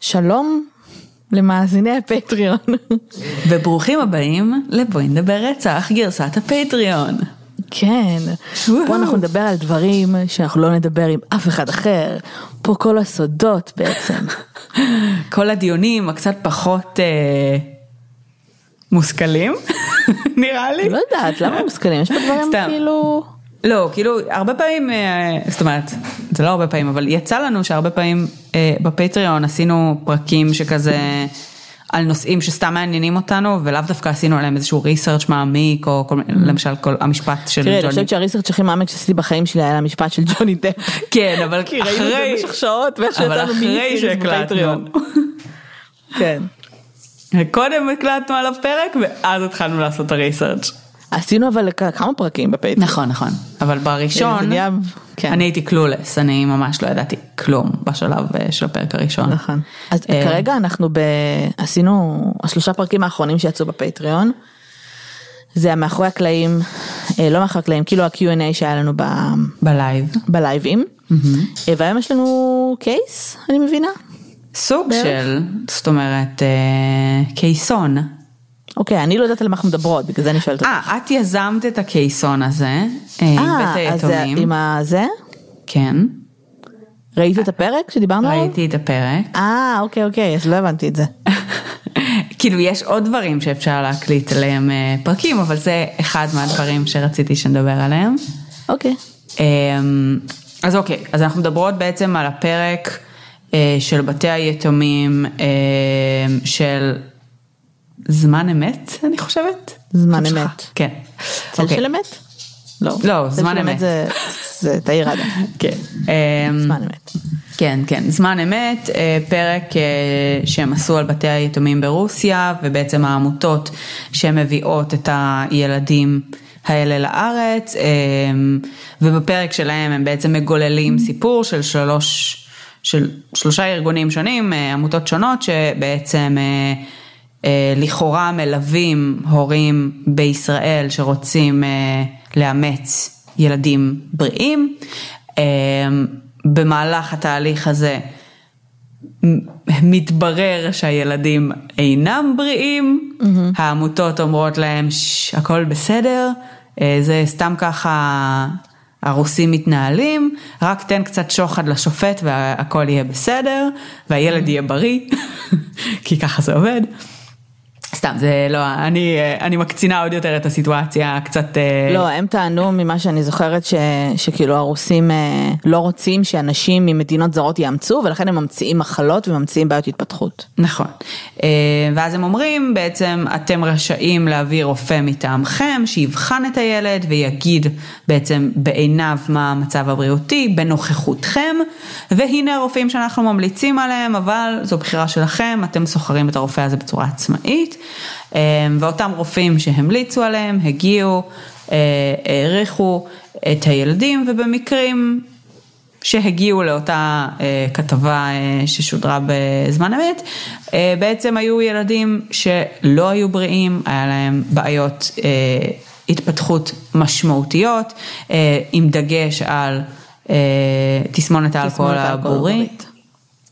שלום למאזיני הפטריון. וברוכים הבאים לבואי נדבר רצח, גרסת הפטריון. כן, פה אנחנו נדבר על דברים שאנחנו לא נדבר עם אף אחד אחר, פה כל הסודות בעצם. כל הדיונים הקצת פחות אה, מושכלים, נראה לי. לא יודעת, למה מושכלים? יש פה דברים. כאילו... לא, כאילו, הרבה פעמים, אה, זאת אומרת, זה לא הרבה פעמים, אבל יצא לנו שהרבה פעמים אה, בפטריון עשינו פרקים שכזה, על נושאים שסתם מעניינים אותנו, ולאו דווקא עשינו עליהם איזשהו ריסרצ' מעמיק, או כל, למשל כל המשפט של תראי, אני ג'וני. חושבת שהריסרצ' הכי מעמיק שעשיתי בחיים שלי היה המשפט של ג'וני דפ. כן, אבל כי ראינו את זה אחרי, במשך שעות, ואיך אבל שיצאנו אחרי מיני. בפטריון. כן. קודם הקלטנו עליו פרק, ואז התחלנו לעשות את הריסרצ'. עשינו אבל כמה פרקים בפטריון. נכון, נכון, אבל בראשון, כן. אני הייתי clueless, אני ממש לא ידעתי כלום בשלב אה, של הפרק הראשון. נכון. אז אה, כרגע אנחנו ב... עשינו השלושה פרקים האחרונים שיצאו בפטריון. זה המאחורי הקלעים, אה, לא מאחורי הקלעים, כאילו ה-Q&A שהיה לנו ב... בלייב. בלייבים. אה, והיום יש לנו case, אני מבינה. סוג בערך? של, זאת אומרת, קייסון. אוקיי, אני לא יודעת על מה אנחנו מדברות, בגלל זה אני שואלת אותך. אה, את יזמת את הקייסון הזה, אה, עם אה, בית אז זה- היתומים. עם הזה? כן, ראית את הפרק שדיברנו עליו? ראיתי את הפרק. אה, אוקיי, אוקיי, אז לא הבנתי את זה. כאילו יש עוד דברים שאפשר להקליט עליהם אה, פרקים, אבל זה אחד מהדברים שרציתי שנדבר עליהם. אוקיי. אמ, אז אוקיי, אז אנחנו מדברות בעצם על הפרק אה, של בתי היתומים אה, של זמן אמת, אני חושבת. זמן. אמת. כן. צל אוקיי. של אמת? לא. לא, זמן אמת. זה- תאיר ראדה. כן. אמ, זמן אמת. כן, כן, זמן אמת, אה, פרק אה, שהם עשו על בתי היתומים ברוסיה, ובעצם העמותות שמביאות את הילדים האלה לארץ, אה, ובפרק שלהם הם בעצם מגוללים סיפור של שלוש, של שלושה ארגונים שונים, עמותות שונות, שבעצם לכאורה מלווים הורים בישראל שרוצים אה, לאמץ ילדים בריאים. אה, במהלך התהליך הזה מתברר שהילדים אינם בריאים, העמותות אומרות להם שהכל בסדר, אה, זה סתם ככה הרוסים מתנהלים, רק תן קצת שוחד לשופט והכל יהיה בסדר, והילד יהיה בריא, כי ככה זה עובד. סתם, זה לא, אני, אני מקצינה עוד יותר את הסיטואציה קצת... אה, לא, הם טענו ממה שאני זוכרת ש, שכאילו הרוסים אה, לא רוצים שאנשים ממדינות זרות יאמצו ולכן הם ממציאים מחלות וממציאים בעיות התפתחות. נכון. אה, ואז הם אומרים בעצם אתם רשאים להביא רופא מטעמכם שיבחן את הילד ויגיד בעצם בעיניו מה המצב הבריאותי בנוכחותכם והנה הרופאים שאנחנו ממליצים עליהם אבל זו בחירה שלכם אתם סוחרים את הרופא הזה בצורה עצמאית ואותם רופאים שהמליצו עליהם הגיעו, אה, העריכו את הילדים ובמקרים שהגיעו לאותה אה, כתבה אה, ששודרה בזמן אמת, אה, בעצם היו ילדים שלא היו בריאים, היה להם בעיות אה, התפתחות משמעותיות, אה, עם דגש על אה, תסמונת האלכוהול העבורי. העוברית.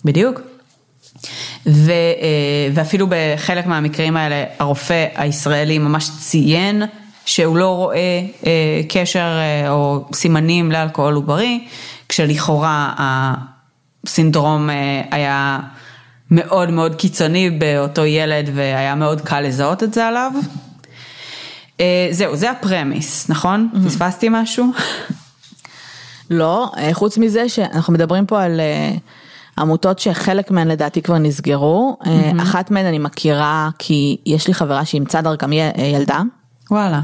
בדיוק. ו, אה, ואפילו בחלק מהמקרים האלה הרופא הישראלי ממש ציין שהוא לא רואה אה, קשר אה, או סימנים לאלכוהול עוברי, כשלכאורה הסינדרום היה מאוד מאוד קיצוני באותו ילד והיה מאוד קל לזהות את זה עליו. זהו, זה הפרמיס, נכון? פספסתי משהו? לא, חוץ מזה שאנחנו מדברים פה על עמותות שחלק מהן לדעתי כבר נסגרו, אה, אחת מהן אני מכירה כי יש לי חברה שאימצה דרכם אה, ילדה. וואלה.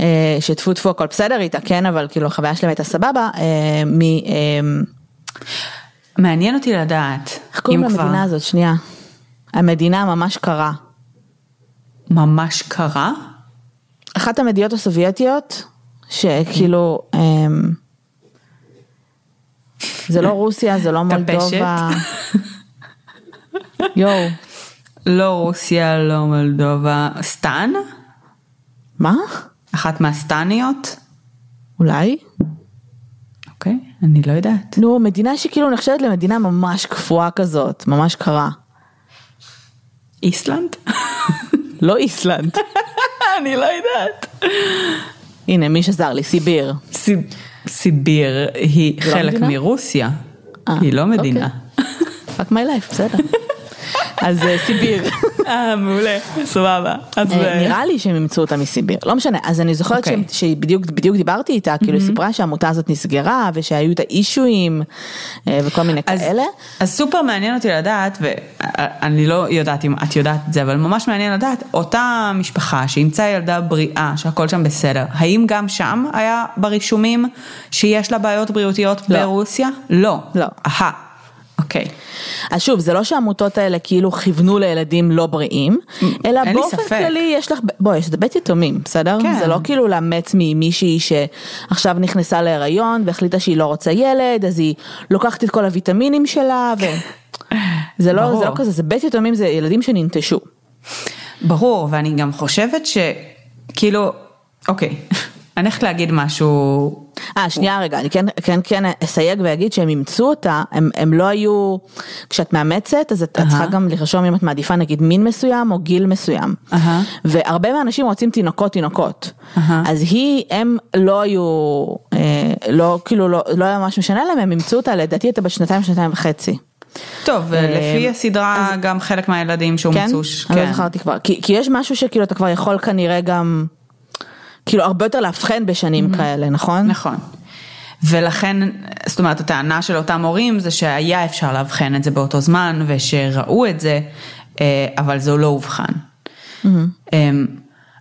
אה, שטפו טפו הכל בסדר איתה כן אבל כאילו החוויה שלהם הייתה סבבה מ... מעניין אותי לדעת, איך קוראים כבר למדינה הזאת שנייה. המדינה ממש קרה. ממש קרה? אחת המדינות הסובייטיות שכאילו אמ, זה לא רוסיה זה לא מולדובה. יואו. לא רוסיה, לא מולדובה, סטן? מה? אחת מהסטניות? אולי? אוקיי. אני לא יודעת. נו, מדינה שכאילו נחשבת למדינה ממש קפואה כזאת, ממש קרה. איסלנד? לא איסלנד. אני לא יודעת. הנה, מי שזר לי, סיביר. סיב- סיביר היא לא חלק? מרוסיה, אה, היא לא מדינה. fuck my life, בסדר. אז אה, סיביר. אה, מעולה, סבבה. אז אה, נראה לי שהם אימצו אותה מסיביר, לא משנה, אז אני זוכרת אוקיי. שבדיוק בדיוק דיברתי איתה, כאילו היא סיפרה שהעמותה הזאת נסגרה ושהיו את האישויים אה, וכל מיני כאלה. אז סופר מעניין אותי לדעת, ואני לא יודעת אם את יודעת את זה, אבל ממש מעניין לדעת, אותה משפחה שאימצה ילדה בריאה, שהכל שם בסדר, האם גם שם היה ברישומים שיש לה בעיות בריאותיות לא. ברוסיה? לא. לא. אהה, אוקיי. אז שוב, זה לא שהעמותות האלה כאילו כיוונו לילדים לא בריאים, אלא באופן ספק. כללי יש לך, בואי, זה בית יתומים, בסדר? כן. זה לא כאילו לאמץ ממישהי שעכשיו נכנסה להיריון והחליטה שהיא לא רוצה ילד, אז היא לוקחת את כל הוויטמינים שלה, ו... זה לא, ברור. זה לא כזה, זה בית יתומים, זה ילדים שננטשו. ברור, ואני גם חושבת שכאילו, אוקיי, אני הולכת להגיד משהו, אה, שנייה רגע, אני כן, כן, כן אסייג ואגיד שהם אימצו אותה, הם, הם לא היו, כשאת מאמצת, אז את, את אהה. צריכה גם לרשום אם את מעדיפה נגיד מין מסוים או גיל מסוים. אהה. והרבה מהאנשים רוצים תינוקות תינוקות. אהה. אז היא, הם לא היו, אה, לא, כאילו, לא, לא היה ממש משנה להם, הם אימצו אותה, לדעתי הייתה בת שנתיים, שנתיים וחצי. טוב, לפי הסדרה גם חלק מהילדים כן? שאומצו, אני לא זכרתי כבר. כי, כי יש משהו שכאילו אתה כבר יכול כנראה גם, כאילו הרבה יותר לאבחן בשנים כאלה, נכון? נכון. ולכן, זאת אומרת, הטענה של אותם הורים זה שהיה אפשר לאבחן את זה באותו זמן ושראו את זה, אה, אבל זה לא אובחן. אמ,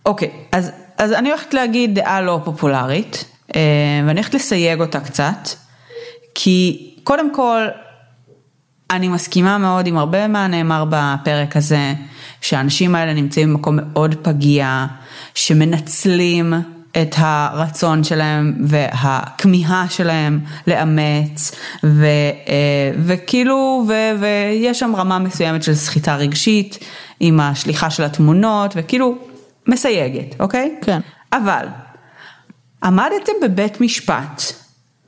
אוקיי, אז, אז אני הולכת להגיד דעה לא פופולרית, אה, ואני הולכת לסייג אותה קצת, כי קודם כל, אני מסכימה מאוד עם הרבה מהנאמר בפרק הזה, שהאנשים האלה נמצאים במקום מאוד פגיע, שמנצלים את הרצון שלהם והכמיהה שלהם לאמץ, ו, אה, וכאילו, ו, ויש שם רמה מסוימת של סחיטה רגשית עם השליחה של התמונות, וכאילו מסייגת, אוקיי? כן. אבל עמדתם בבית משפט,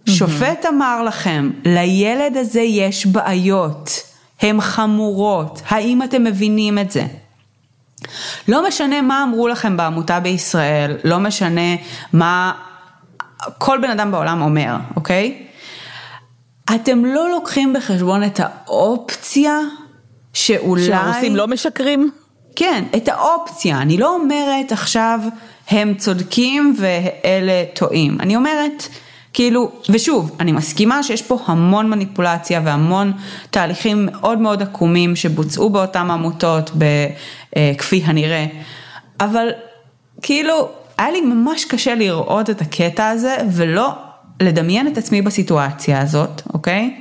שופט אמר לכם, לילד הזה יש בעיות, הן חמורות, האם אתם מבינים את זה? לא משנה מה אמרו לכם בעמותה בישראל, לא משנה מה כל בן אדם בעולם אומר, אוקיי? אתם לא לוקחים בחשבון את האופציה שאולי... שהרוסים לא משקרים? כן, את האופציה. אני לא אומרת עכשיו הם צודקים ואלה טועים. אני אומרת, כאילו, ושוב, אני מסכימה שיש פה המון מניפולציה והמון תהליכים מאוד מאוד עקומים שבוצעו באותן עמותות, אה, כפי הנראה, אבל כאילו, היה לי ממש קשה לראות את הקטע הזה ולא לדמיין את עצמי בסיטואציה הזאת, אוקיי?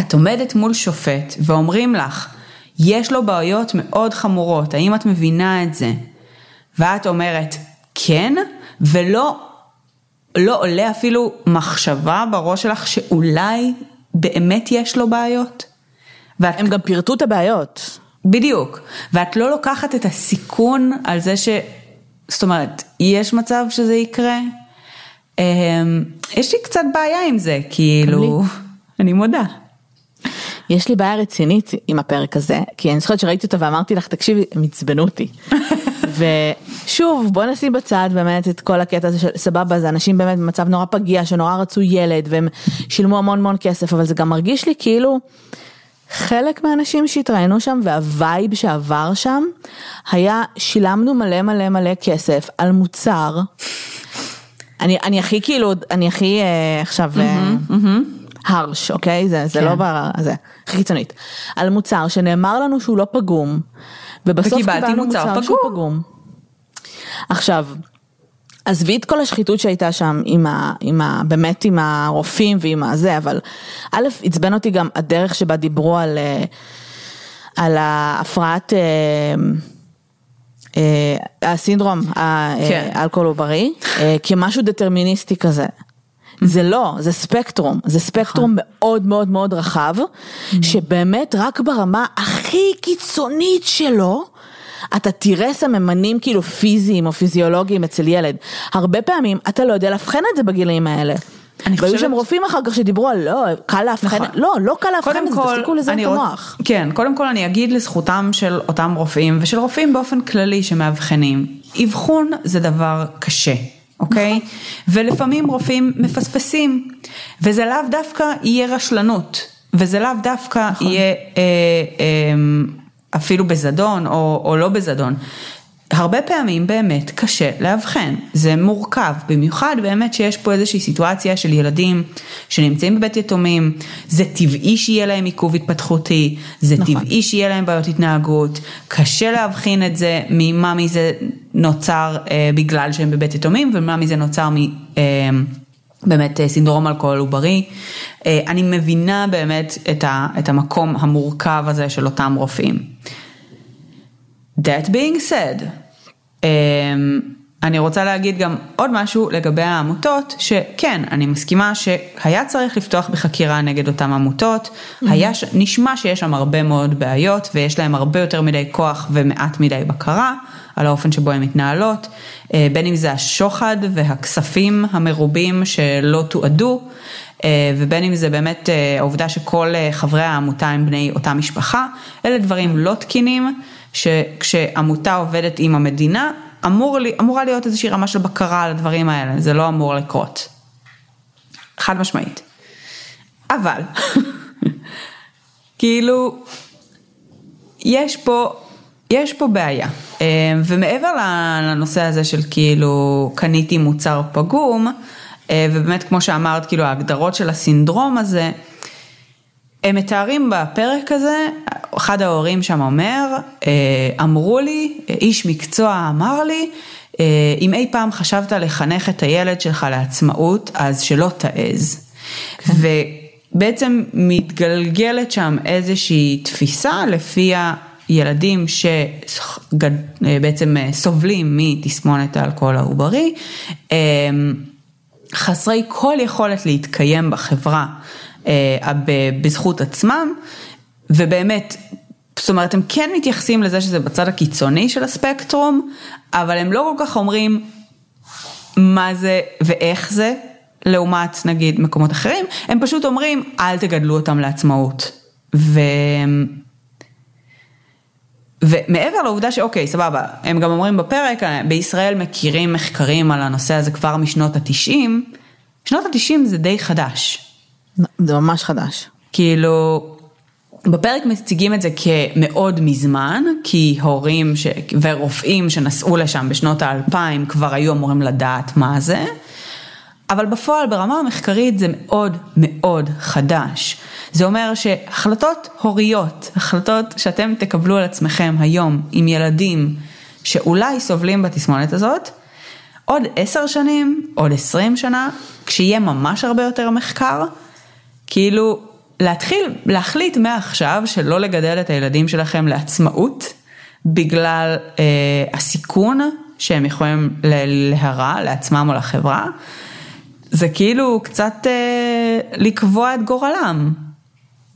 את עומדת מול שופט ואומרים לך, יש לו בעיות מאוד חמורות, האם את מבינה את זה? ואת אומרת, כן, ולא לא עולה אפילו מחשבה בראש שלך שאולי באמת יש לו בעיות? ואת, הם גם פירטו את הבעיות. בדיוק, ואת לא לוקחת את הסיכון על זה ש... זאת אומרת, יש מצב שזה יקרה? אמ, יש לי קצת בעיה עם זה, כאילו, אני מודה. יש לי בעיה רצינית עם הפרק הזה, כי אני זוכרת שראיתי אותו ואמרתי לך, תקשיבי, הם עצבנו אותי. ושוב, בוא נשים בצד באמת את כל הקטע הזה של סבבה, זה אנשים באמת במצב נורא פגיע, שנורא רצו ילד, והם שילמו המון המון כסף, אבל זה גם מרגיש לי כאילו חלק מהאנשים שהתראינו שם והווייב שעבר שם, היה שילמנו מלא מלא מלא כסף על מוצר. אני, אני הכי כאילו, אני הכי אה, עכשיו... אה, הרש, אוקיי? זה, זה כן. לא בר... זה, הכי קיצונית. על מוצר שנאמר לנו שהוא לא פגום, ובסוף קיבלנו מוצר מוצר שהוא פגום. עכשיו, עזבי את כל השחיתות שהייתה שם עם ה... עם ה... באמת עם הרופאים ועם הזה, אבל א', עצבן אותי גם הדרך שבה דיברו על... אה, על ההפרעת... אה, הסינדרום, כן. האלכוהול עוברי, כמשהו דטרמיניסטי כזה. זה לא, זה ספקטרום, זה ספקטרום מאוד מאוד מאוד רחב, שבאמת רק ברמה הכי קיצונית שלו, אתה תראה סממנים כאילו פיזיים או פיזיולוגיים אצל ילד. הרבה פעמים אתה לא יודע לאבחן את זה בגילאים האלה. אני והיו חושבת- שם רופאים אחר כך שדיברו על לא, קל לאבחן, נכון. לא, לא קל לאבחן את זה, כל, תפסיקו אני את המוח. כן, קודם כל אני אגיד לזכותם של אותם רופאים ושל רופאים באופן כללי שמאבחנים. אבחון זה דבר קשה, אוקיי? נכון. ולפעמים רופאים מפספסים, וזה לאו דווקא יהיה רשלנות, וזה לאו דווקא נכון. יהיה אה, אה, אפילו בזדון או, או לא בזדון. הרבה פעמים באמת קשה לאבחן, זה מורכב, במיוחד באמת שיש פה איזושהי סיטואציה של ילדים שנמצאים בבית יתומים, זה טבעי שיהיה להם עיכוב התפתחותי, זה נכון. טבעי שיהיה להם בעיות התנהגות, קשה להבחין את זה ממה מזה נוצר אה, בגלל שהם בבית יתומים ומה מזה נוצר מ... אה, באמת אה, סינדרום אלכוהול עוברי. אה, אני מבינה באמת את, ה, את המקום המורכב הזה של אותם רופאים. That being said, um, אני רוצה להגיד גם עוד משהו לגבי העמותות, שכן, אני מסכימה שהיה צריך לפתוח בחקירה נגד אותן עמותות, היה, ש- נשמע שיש שם הרבה מאוד בעיות ויש להם הרבה יותר מדי כוח ומעט מדי בקרה על האופן שבו הן מתנהלות, אה, בין אם זה השוחד והכספים המרובים שלא תועדו. אה, ובין אם זה באמת אה, העובדה שכל חברי העמותה הם בני אותה משפחה, אלה דברים לא תקינים, שכשעמותה עובדת עם המדינה, אמור, אמורה להיות איזושהי רמה של בקרה על הדברים האלה, זה לא אמור לקרות. חד משמעית. אבל, כאילו, יש פה, יש פה בעיה. אה, ומעבר לנושא הזה של כאילו קניתי מוצר פגום, אה, ובאמת כמו שאמרת, כאילו ההגדרות של הסינדרום הזה, הם מתארים בפרק הזה, אחד ההורים שם אומר, אה, אמרו לי, איש מקצוע אמר לי, אה, אם אי פעם חשבת לחנך את הילד שלך לעצמאות, אז שלא תעז. ובעצם מתגלגלת שם איזושהי תפיסה לפיה ילדים שבעצם סובלים מתסמונת האלכוהול העוברי, אה, חסרי כל יכולת להתקיים בחברה אה, בזכות עצמם, ובאמת, זאת אומרת, הם כן מתייחסים לזה שזה בצד הקיצוני של הספקטרום, אבל הם לא כל כך אומרים מה זה ואיך זה, לעומת נגיד מקומות אחרים, הם פשוט אומרים, אל תגדלו אותם לעצמאות. ו... ומעבר לעובדה שאוקיי, סבבה, הם גם אומרים בפרק, בישראל מכירים מחקרים על הנושא הזה כבר משנות התשעים, שנות התשעים זה די חדש. זה ממש חדש. כאילו, בפרק מציגים את זה כמאוד מזמן, כי הורים ש... ורופאים שנסעו לשם בשנות האלפיים כבר היו אמורים לדעת מה זה, אבל בפועל ברמה המחקרית זה מאוד מאוד חדש. זה אומר שהחלטות הוריות, החלטות שאתם תקבלו על עצמכם היום עם ילדים שאולי סובלים בתסמונת הזאת, עוד עשר שנים, עוד עשרים שנה, כשיהיה ממש הרבה יותר מחקר, כאילו להתחיל, להחליט מעכשיו שלא לגדל את הילדים שלכם לעצמאות, בגלל אה, הסיכון שהם יכולים להרע לעצמם או לחברה, זה כאילו קצת אה, לקבוע את גורלם.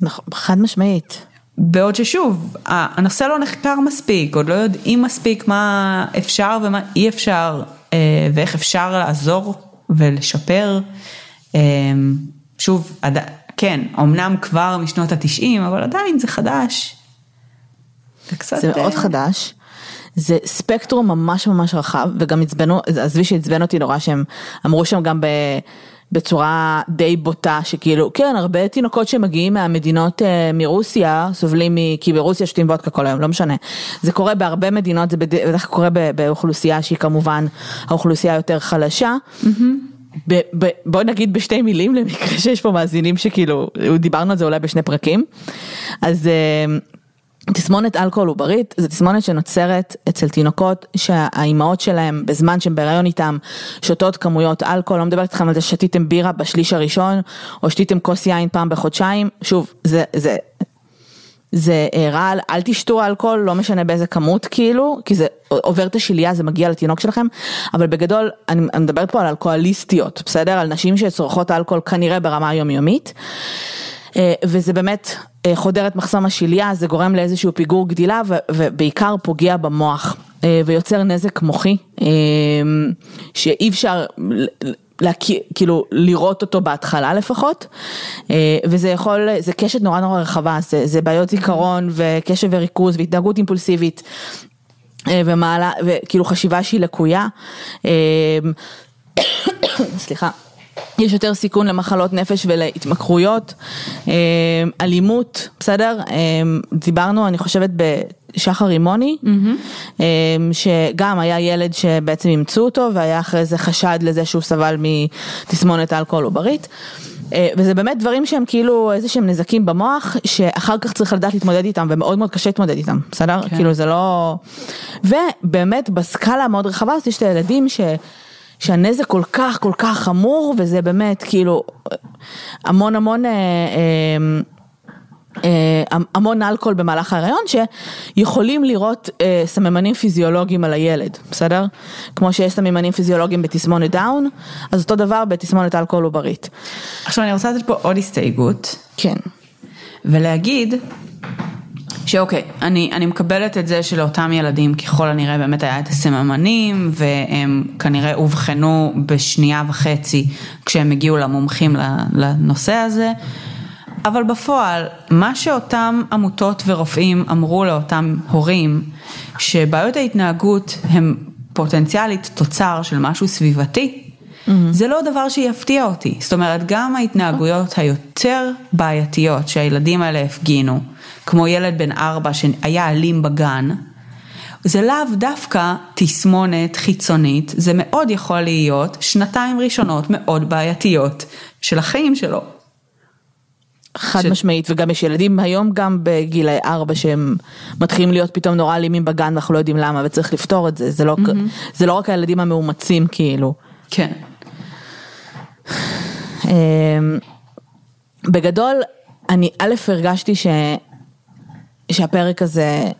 נכון, חד משמעית. בעוד ששוב, הנושא לא נחקר מספיק, עוד לא יודעים מספיק מה אפשר ומה אי אפשר, אה, ואיך אפשר לעזור ולשפר. אה, שוב, עד, כן, אמנם כבר משנות התשעים, אבל עדיין זה חדש. זה קצת... זה מאוד אה, חדש. זה ספקטרום ממש ממש רחב, וגם עצבנו, עזבי שעצבן אותי נורא שהם אמרו שם גם ב... בצורה די בוטה שכאילו כן הרבה תינוקות שמגיעים מהמדינות אה, מרוסיה סובלים מ... כי ברוסיה שותים וודקה כל היום לא משנה זה קורה בהרבה מדינות זה בד- בדרך כלל קורה באוכלוסייה שהיא כמובן האוכלוסייה היותר חלשה. ב- בוא נגיד בשתי מילים למקרה שיש פה מאזינים שכאילו דיברנו על זה אולי בשני פרקים אז. אה, תסמונת אלכוהול עוברית זו תסמונת שנוצרת אצל תינוקות שהאימהות שלהם בזמן שהם בהיריון איתם שותות כמויות אלכוהול, לא מדברת איתכם על זה ששתיתם בירה בשליש הראשון או שתיתם כוס יין פעם בחודשיים, שוב זה, זה, זה אה, רעל, אל תשתו אלכוהול, לא משנה באיזה כמות כאילו, כי זה עובר את השלייה, זה מגיע לתינוק שלכם, אבל בגדול אני, אני מדברת פה על אלכוהוליסטיות, בסדר? על נשים שצורכות אלכוהול כנראה ברמה היומיומית. אה, וזה באמת אה, חודר את מחסום השליה, זה גורם לאיזשהו פיגור גדילה ובעיקר פוגע במוח ויוצר נזק מוחי שאי אפשר, להכיר, כאילו לראות אותו בהתחלה לפחות, אה, וזה יכול, זה קשת נורא נורא רחבה, זה, זה בעיות זיכרון וקשב וריכוז והתנהגות אימפולסיבית. אה, ומעלה, וכאילו חשיבה שהיא לקויה. אה, סליחה. יש יותר סיכון למחלות נפש ולהתמכרויות, אלימות, בסדר? דיברנו, אני חושבת, בשחר רימוני, mm-hmm. שגם היה ילד שבעצם אימצו אותו והיה אחרי זה חשד לזה שהוא סבל מתסמונת אלכוהול עוברית. אה, וזה באמת דברים שהם כאילו איזה שהם נזקים במוח, שאחר כך צריך לדעת להתמודד איתם, ומאוד מאוד קשה להתמודד איתם, בסדר? כן. כאילו זה לא... ובאמת בסקאלה המאוד רחבה הזאת יש את הילדים ש... שהנזק כל כך כל כך חמור, וזה באמת כאילו המון המון... אה, אה, אה, המון אלכוהול במהלך ההיריון שיכולים לראות אה, סממנים פיזיולוגיים על הילד, בסדר? כמו שיש סממנים פיזיולוגיים בתסמונת דאון, אז אותו דבר בתסמונת אלכוהול עוברית. עכשיו אני רוצה לתת פה עוד הסתייגות. כן. ולהגיד שאוקיי, אני, אני מקבלת את זה שלאותם ילדים ככל הנראה באמת היה את הסממנים והם כנראה אובחנו בשנייה וחצי כשהם הגיעו למומחים לנושא הזה. אבל בפועל, מה שאותם עמותות ורופאים אמרו לאותם הורים, שבעיות ההתנהגות הם פוטנציאלית תוצר של משהו סביבתי, mm-hmm. זה לא דבר שיפתיע אותי. זאת אומרת, גם ההתנהגויות היותר בעייתיות שהילדים האלה הפגינו, כמו ילד בן ארבע שהיה אלים בגן, זה לאו דווקא תסמונת חיצונית, זה מאוד יכול להיות שנתיים ראשונות מאוד בעייתיות של החיים שלו. חד ש... משמעית, וגם יש ילדים היום גם בגילי ארבע שהם מתחילים להיות פתאום נורא אלימים בגן ואנחנו לא יודעים למה וצריך לפתור את זה, זה לא, mm-hmm. זה לא רק הילדים המאומצים כאילו. כן. אמ, בגדול, אני א' הרגשתי ש... שהפרק הזה,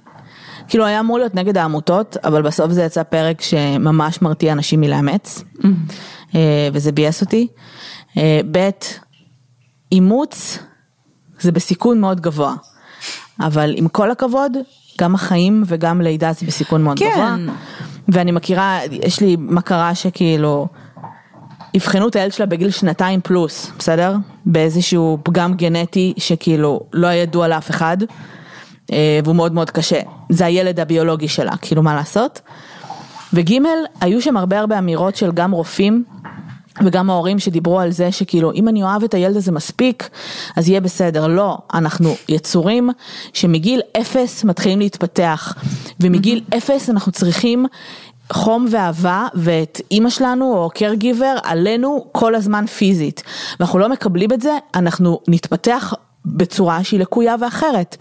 כאילו היה אמור להיות נגד העמותות, אבל בסוף זה יצא פרק שממש מרתיע אנשים מלאמץ, mm-hmm. וזה ביאס אותי. אה, ב', אימוץ זה בסיכון מאוד גבוה. אבל עם כל הכבוד, גם החיים וגם לידה זה בסיכון מאוד כן. גבוה. ואני מכירה, יש לי מכרה שכאילו, אבחנו את הילד שלה בגיל שנתיים פלוס, בסדר? באיזשהו פגם גנטי שכאילו לא ידוע לאף אחד, אה, והוא מאוד מאוד קשה. זה הילד הביולוגי שלה, כאילו מה לעשות? וג' היו שם הרבה הרבה אמירות של גם רופאים וגם ההורים שדיברו על זה שכאילו אם אני אוהב את הילד הזה מספיק אז יהיה בסדר, לא, אנחנו יצורים שמגיל אפס מתחילים להתפתח ומגיל אפס אנחנו צריכים חום ואהבה ואת אימא שלנו או caregiver עלינו כל הזמן פיזית ואנחנו לא מקבלים את זה, אנחנו נתפתח בצורה שהיא לקויה ואחרת.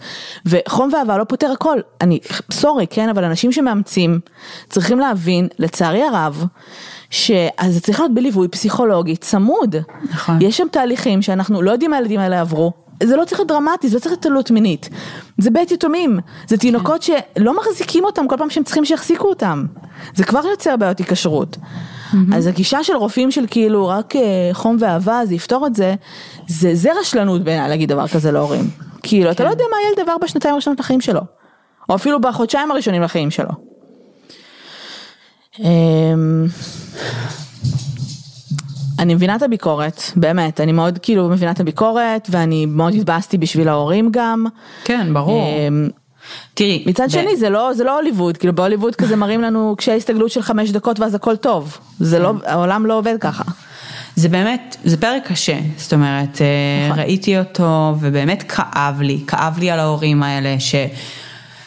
וחום ואהבה לא פותר הכל. אני, סורי, כן, אבל אנשים שמאמצים צריכים להבין, לצערי הרב, שאז זה צריך להיות בליווי פסיכולוגי צמוד. נכון. יש שם תהליכים שאנחנו לא יודעים מה הילדים האלה עברו. זה לא צריך להיות דרמטי, זה לא צריך להיות תלות מינית. זה בית יתומים, זה תינוקות כן. שלא מחזיקים אותם כל פעם שהם צריכים שיחזיקו אותם. זה כבר יוצר בעיות היקשרות. Mm-hmm. אז הגישה של רופאים של כאילו רק אה, חום ואהבה זה יפתור את זה, זה, זה רשלנות בעיניי להגיד דבר כזה להורים. כאילו כן. אתה לא יודע מה הילד עבר בשנתיים הראשונות לחיים שלו. או אפילו בחודשיים הראשונים לחיים שלו. אני מבינה את הביקורת, באמת, אני מאוד כאילו מבינה את הביקורת ואני מאוד התבאסתי בשביל ההורים גם. כן, ברור. אמ, תראי, מצד ב... שני זה לא, זה לא הוליווד, כאילו בהוליווד כזה מראים לנו קשיי הסתגלות של חמש דקות ואז הכל טוב, זה לא, כן. העולם לא עובד ככה. זה באמת, זה פרק קשה, זאת אומרת, אה, נכון. ראיתי אותו ובאמת כאב לי, כאב לי על ההורים האלה ש...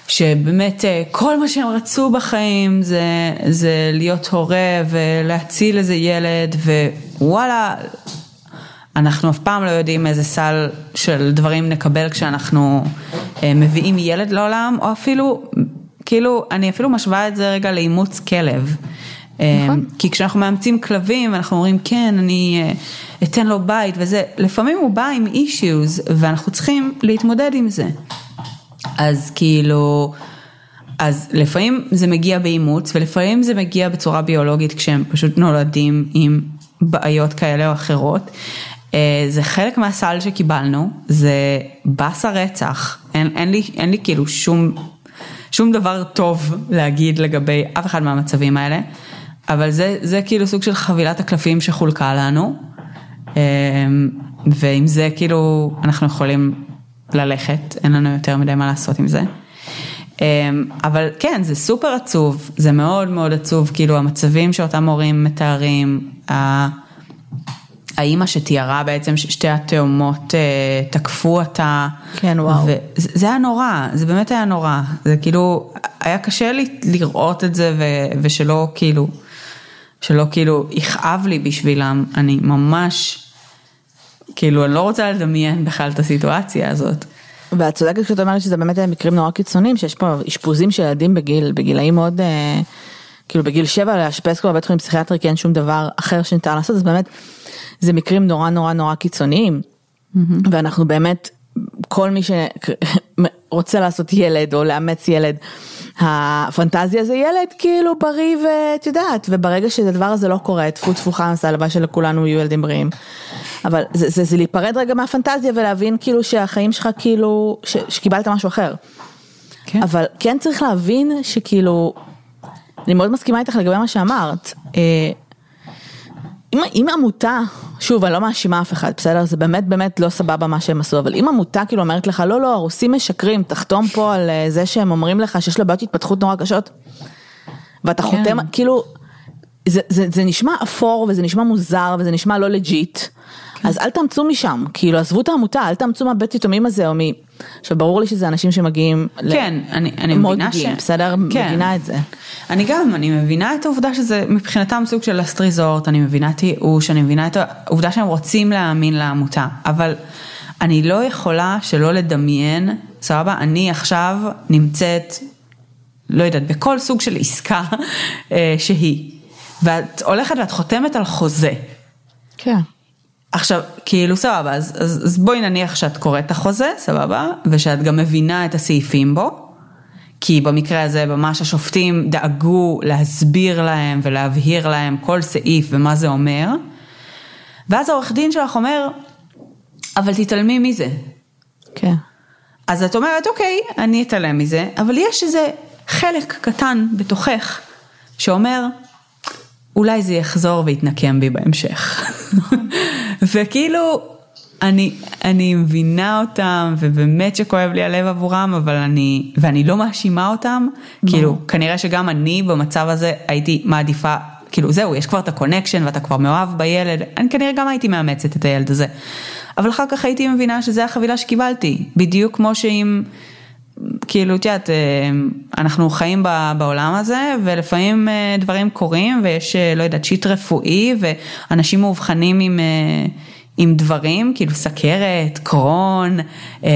שבאמת אה, כל מה שהם רצו בחיים זה, זה להיות הורה ולהציל איזה ילד ווואלה, אנחנו אף פעם לא יודעים איזה סל של דברים נקבל כשאנחנו אה, מביאים ילד לעולם, או אפילו, כאילו, אני אפילו משווה את זה רגע לאימוץ כלב. אה, נכון. כי כשאנחנו מאמצים כלבים ואנחנו אומרים כן אני אתן לו בית וזה, לפעמים הוא בא עם אישיוז ואנחנו צריכים להתמודד עם זה. אז כאילו, אז לפעמים זה מגיע באימוץ ולפעמים זה מגיע בצורה ביולוגית כשהם פשוט נולדים עם בעיות כאלה או אחרות. אה, זה חלק מהסל שקיבלנו, זה באסה רצח, אין, אין, לי, אין לי כאילו שום, שום דבר טוב להגיד לגבי אף אחד מהמצבים האלה, אבל זה, זה כאילו סוג של חבילת הקלפים שחולקה לנו, אה, ועם זה כאילו אנחנו יכולים ללכת, אין לנו יותר מדי מה לעשות עם זה. אה, אבל כן, זה סופר עצוב, זה מאוד מאוד עצוב, כאילו המצבים שאותם הורים מתארים, האימא שתיארה בעצם ששתי התאומות אה, תקפו אותה. כן, וואו. וזה, זה היה נורא, זה באמת היה נורא. זה כאילו, היה קשה לי לראות את זה ו, ושלא כאילו, שלא כאילו יכאב לי בשבילם. אני ממש, כאילו, אני לא רוצה לדמיין בכלל את הסיטואציה הזאת. ואת צודקת כשאת אומרת שזה באמת מקרים נורא קיצוניים, שיש פה אשפוזים של ילדים בגיל, בגילאים מאוד, אה, כאילו בגיל שבע לאשפז כבר בבית חולים פסיכיאטרי כי אין שום דבר אחר שניתן לעשות, אז באמת זה מקרים נורא נורא נורא קיצוניים, mm-hmm. ואנחנו באמת, כל מי שרוצה לעשות ילד או לאמץ ילד, הפנטזיה זה ילד כאילו בריא ואת יודעת, וברגע שהדבר הזה לא קורה, טפו טפו חמאס, הלוואי שלכולנו יהיו ילדים בריאים. אבל זה, זה, זה להיפרד רגע מהפנטזיה ולהבין כאילו שהחיים שלך כאילו, ש, שקיבלת משהו אחר. כן. אבל כן צריך להבין שכאילו, אני מאוד מסכימה איתך לגבי מה שאמרת. אה, אם, אם עמותה, שוב אני לא מאשימה אף אחד, בסדר? זה באמת באמת לא סבבה מה שהם עשו, אבל אם עמותה כאילו אומרת לך לא לא הרוסים משקרים, תחתום פה על אה, זה שהם אומרים לך שיש לו בעיות התפתחות נורא קשות, ואתה כן. חותם, כאילו, זה, זה, זה נשמע אפור וזה נשמע מוזר וזה נשמע לא לג'יט. כן. אז אל תאמצו משם, כאילו עזבו את העמותה, אל תאמצו מהבית יתומים הזה או מ... עכשיו ברור לי שזה אנשים שמגיעים, כן, ל... אני, אני מבינה ש... בסדר? כן. מבינה את זה. אני גם, אני מבינה את העובדה שזה מבחינתם סוג של לסט ריזורט, אני מבינה את ייאוש, אני מבינה את העובדה שהם רוצים להאמין לעמותה, אבל אני לא יכולה שלא לדמיין, סבבה, אני עכשיו נמצאת, לא יודעת, בכל סוג של עסקה אה, שהיא, ואת הולכת ואת חותמת על חוזה. כן. עכשיו, כאילו סבבה, אז, אז, אז בואי נניח שאת קוראת את החוזה, סבבה, ושאת גם מבינה את הסעיפים בו, כי במקרה הזה ממש השופטים דאגו להסביר להם ולהבהיר להם כל סעיף ומה זה אומר, ואז העורך דין שלך אומר, אבל תתעלמי מזה. כן. אז את אומרת, אוקיי, אני אתעלם מזה, אבל יש איזה חלק קטן בתוכך שאומר, אולי זה יחזור ויתנקם בי בהמשך. וכאילו, אני, אני מבינה אותם, ובאמת שכואב לי הלב עבורם, אבל אני, ואני לא מאשימה אותם, כאילו, כנראה שגם אני במצב הזה הייתי מעדיפה, כאילו זהו, יש כבר את ה connection ואתה כבר מאוהב בילד, אני כנראה גם הייתי מאמצת את הילד הזה. אבל אחר כך הייתי מבינה שזה החבילה שקיבלתי, בדיוק כמו שאם... כאילו, את יודעת, אה, אנחנו חיים בעולם הזה, ולפעמים אה, דברים קורים, ויש, אה, לא יודעת, שיט רפואי, ואנשים מאובחנים עם... עם דברים, כאילו סכרת, קרון, אה,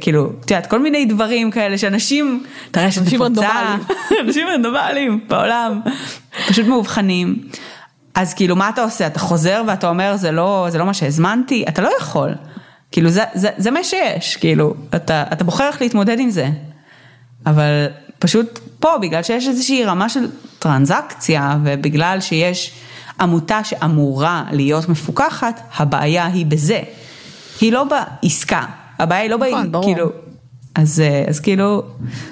כאילו, את יודעת, כל מיני דברים כאלה שאנשים, שאת נפוצה, אנשים רנדומליים בעולם, פשוט מאובחנים. אז כאילו, מה אתה עושה? אתה חוזר ואתה אומר, זה לא, זה לא מה שהזמנתי? אתה לא יכול. כאילו זה, זה, זה מה שיש, כאילו, אתה, אתה בוחר איך להתמודד עם זה. אבל פשוט פה, בגלל שיש איזושהי רמה של טרנזקציה, ובגלל שיש עמותה שאמורה להיות מפוקחת, הבעיה היא בזה. היא לא בעסקה, הבעיה היא לא נכון, ב... כאילו... אז, אז כאילו...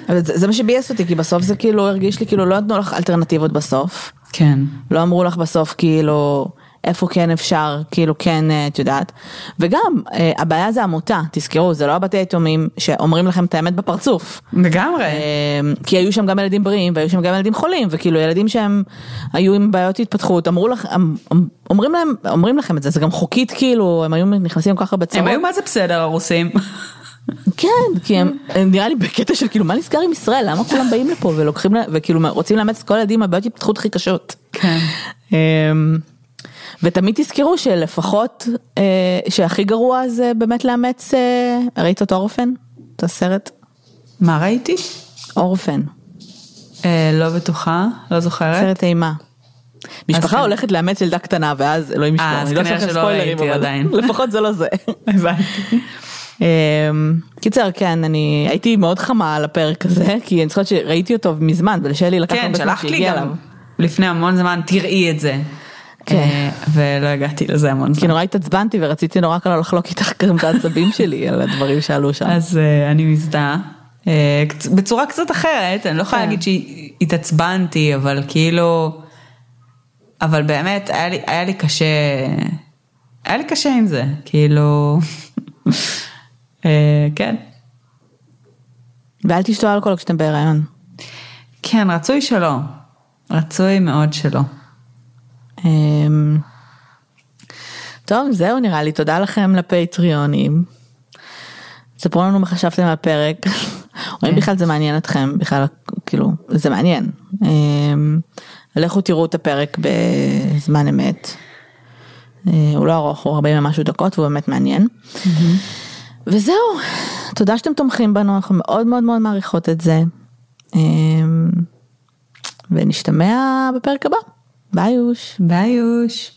אבל זה, זה מה שביאס אותי, כי בסוף זה כאילו הרגיש לי כאילו לא נתנו לך אלטרנטיבות בסוף. כן. לא אמרו לך בסוף כאילו... איפה כן אפשר, כאילו כן, אה, את יודעת. וגם, אה, הבעיה זה עמותה, תזכרו, זה לא הבתי יתומים שאומרים לכם את האמת בפרצוף. לגמרי. אה, כי היו שם גם ילדים בריאים, והיו שם גם ילדים חולים, וכאילו ילדים שהם היו עם בעיות התפתחות, אמרו לך, אמ, אמ, אומרים להם, אומרים לכם את זה, זה גם חוקית כאילו, הם היו נכנסים כל כך הרבה צרות. הם היו מה זה בסדר הרוסים. כן, כי הם, הם נראה לי בקטע של כאילו מה נסגר עם ישראל, למה כולם באים לפה ולוקחים, וכאילו רוצים לאמץ את כל הילדים הבעיות התפתחות הכי קשות. כן. ותמיד תזכרו שלפחות, אה, שהכי גרוע זה באמת לאמץ, אה, ראית את אורפן? את הסרט? מה ראיתי? אורפן. אה, לא בטוחה, לא זוכרת. סרט אימה. משפחה הולכת לאמץ ילדה קטנה ואז אלוהים ישמור, אני לא צריכה ספוילרים אבל עדיין. לפחות זה לא זה. אמ, קיצר כן אני הייתי מאוד חמה על הפרק הזה כי אני זוכרת שראיתי אותו מזמן ולשלי לקח הרבה זמן שהגיע אליו. לפני המון זמן תראי את זה. כן. אה, ולא הגעתי לזה המון זמן. כי נורא התעצבנתי ורציתי נורא כלל לחלוק איתך גם את העצבים שלי על הדברים שעלו שם. אז אה, אני מזדהה. אה, בצורה קצת אחרת, אני לא יכולה כן. להגיד שהתעצבנתי, אבל כאילו, אבל באמת היה לי, היה לי קשה, היה לי קשה עם זה, כאילו, כן. ואל תשתו אלכוהול כשאתם בהיריון. כן, רצוי שלא, רצוי מאוד שלא. אמ, טוב, זהו נראה לי, תודה לכם לפטריונים. ספרו לנו מה חשבתם על הפרק, או אם בכלל זה מעניין אתכם, בכלל, כאילו, זה מעניין. אמ, לכו תראו את הפרק בזמן אמת. אה, הוא לא ארוך, הוא 40 ומשהו דקות, והוא באמת מעניין. וזהו, תודה שאתם תומכים בנו, אנחנו מאוד מאוד מאוד מעריכות את זה. אמ, ונשתמע בפרק הבא. Bye euch. Bye euch.